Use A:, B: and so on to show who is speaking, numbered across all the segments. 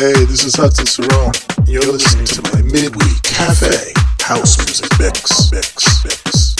A: Hey, this is Hudson Cerone. You're listening to my midweek cafe house music mix, mix, mix,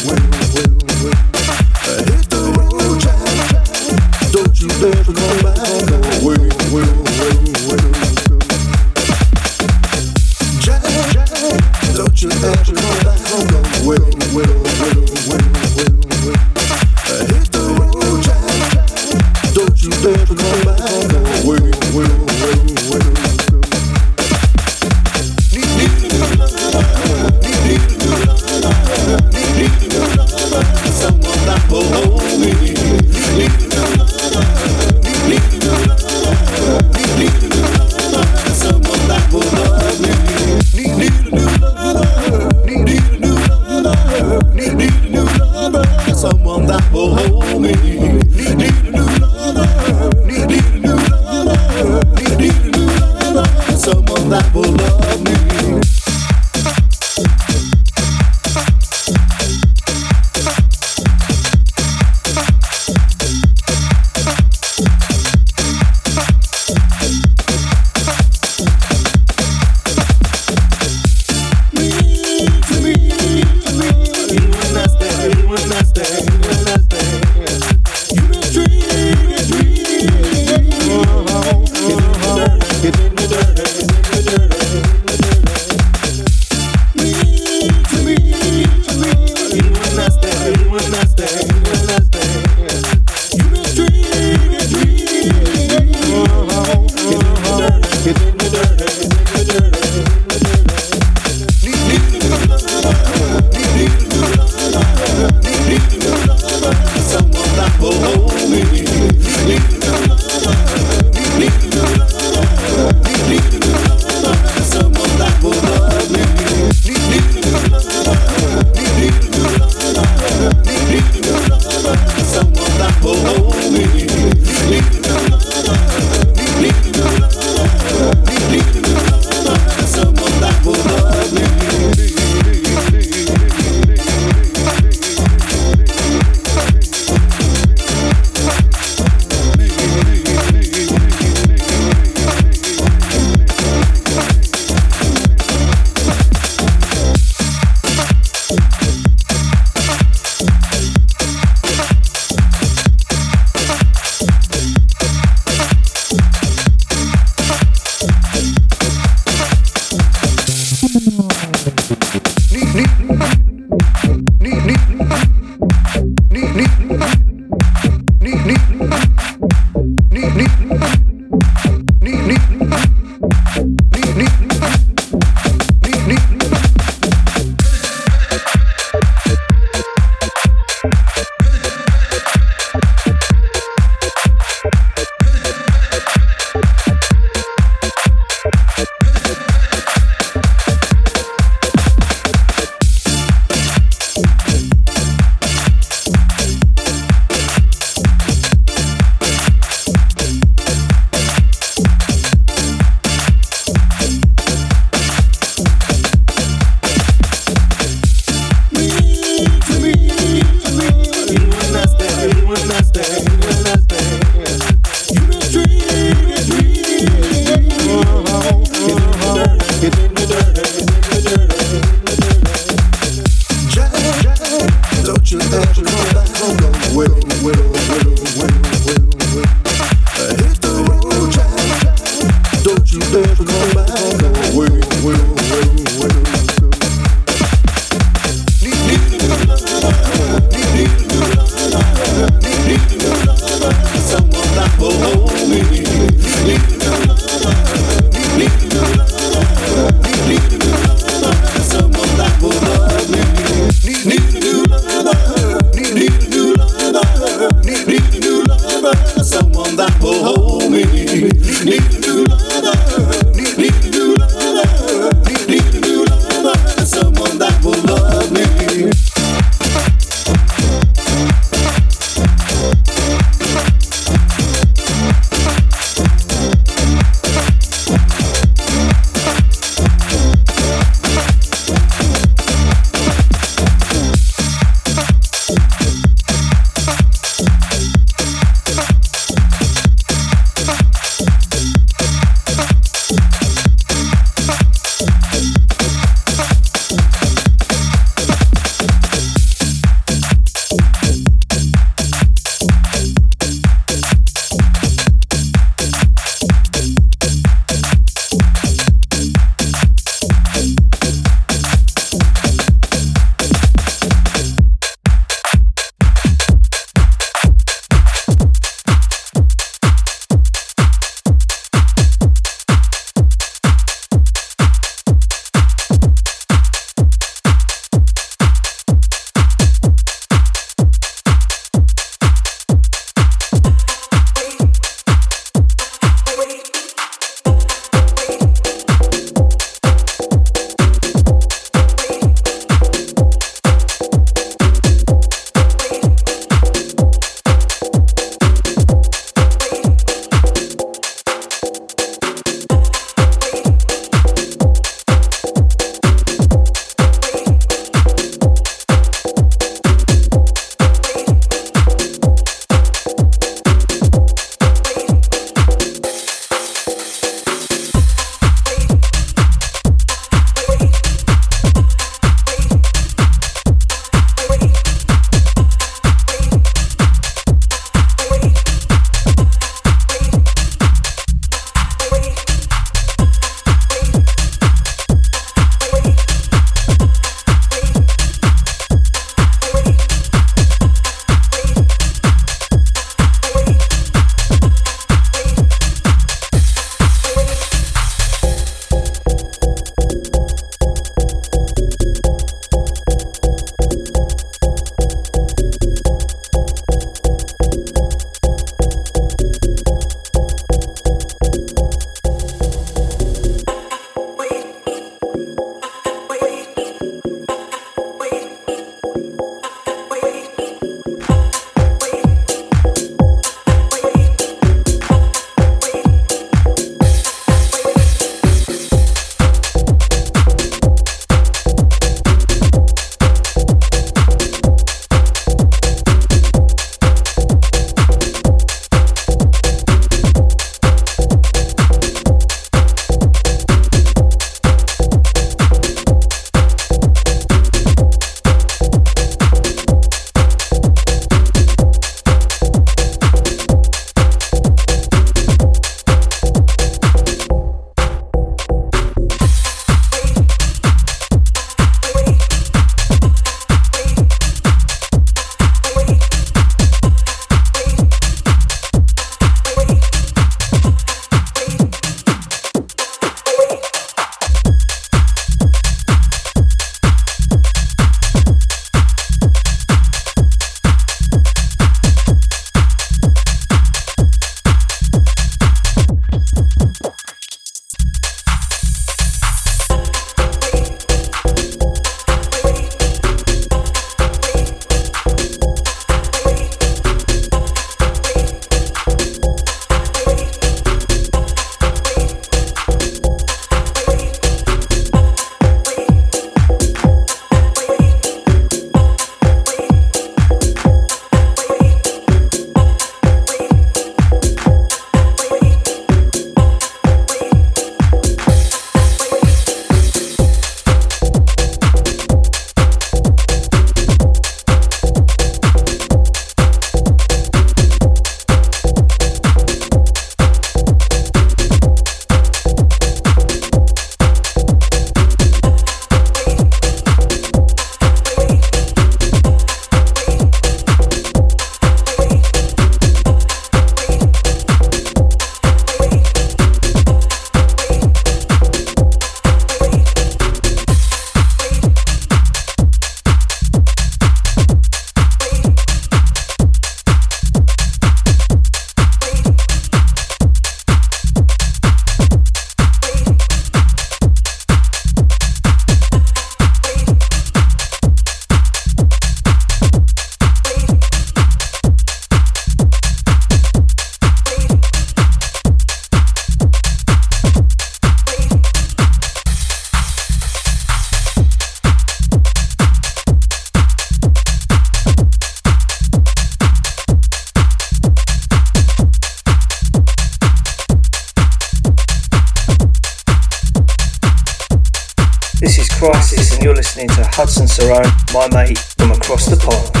A: Hudson Cerone, my
B: mate from across the pond.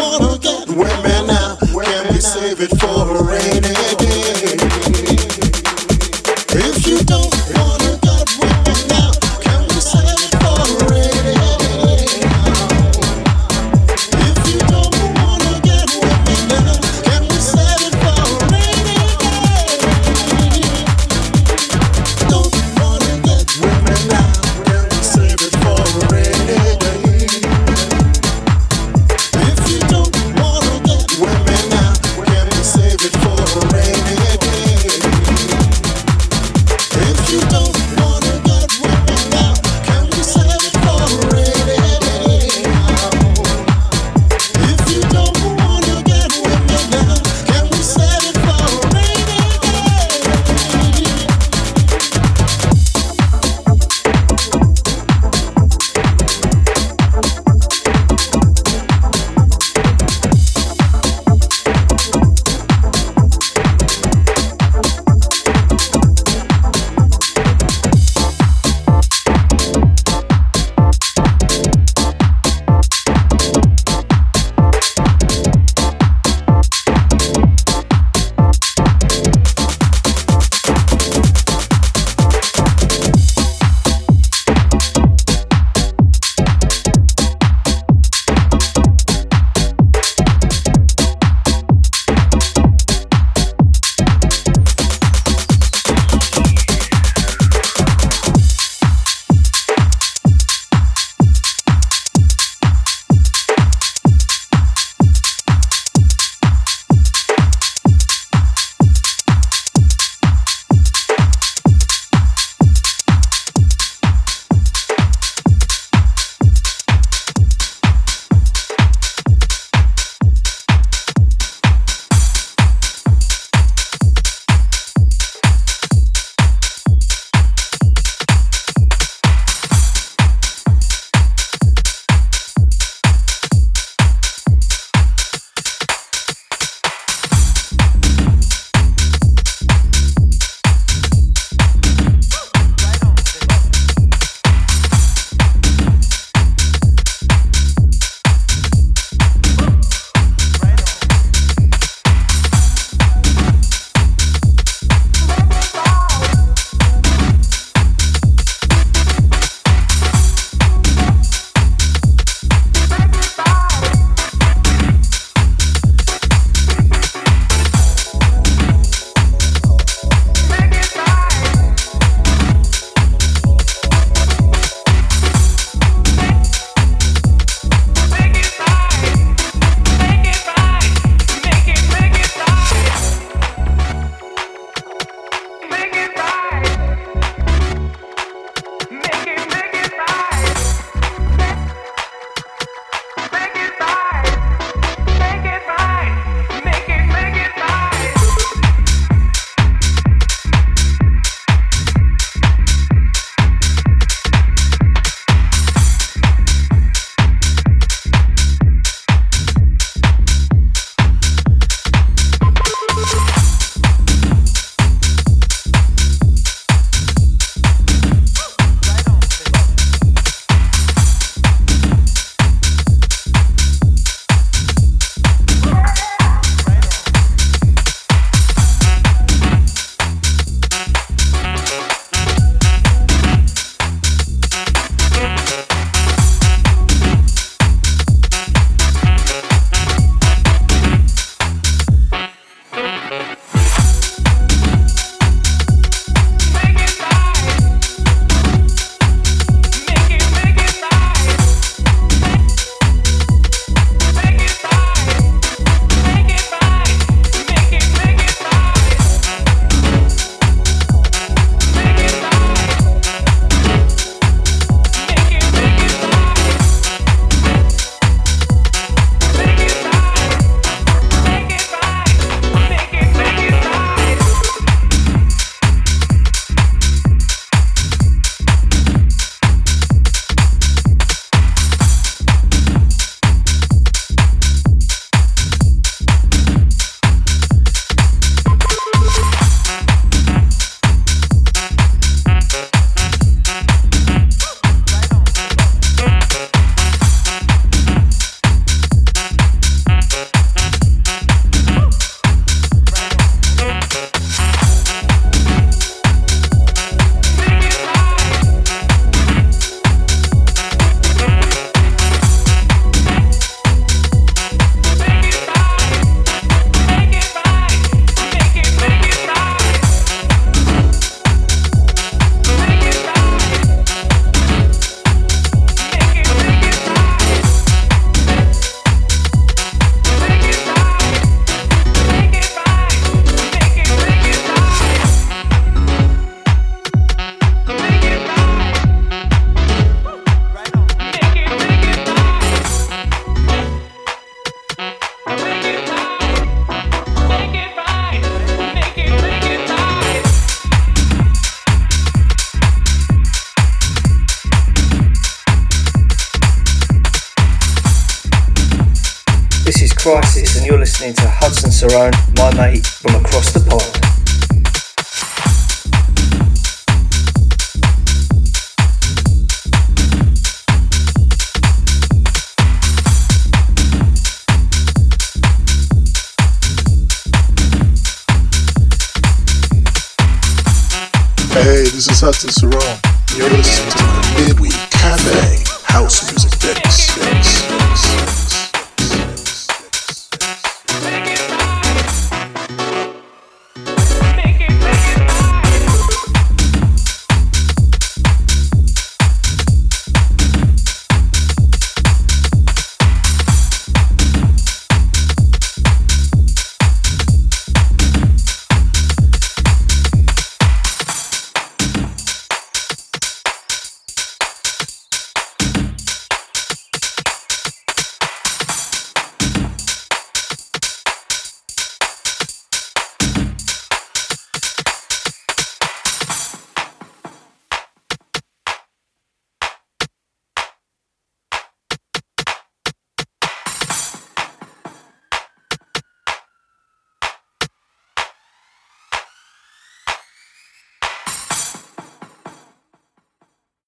A: wanna get women now. Can we save it for a
B: rain? To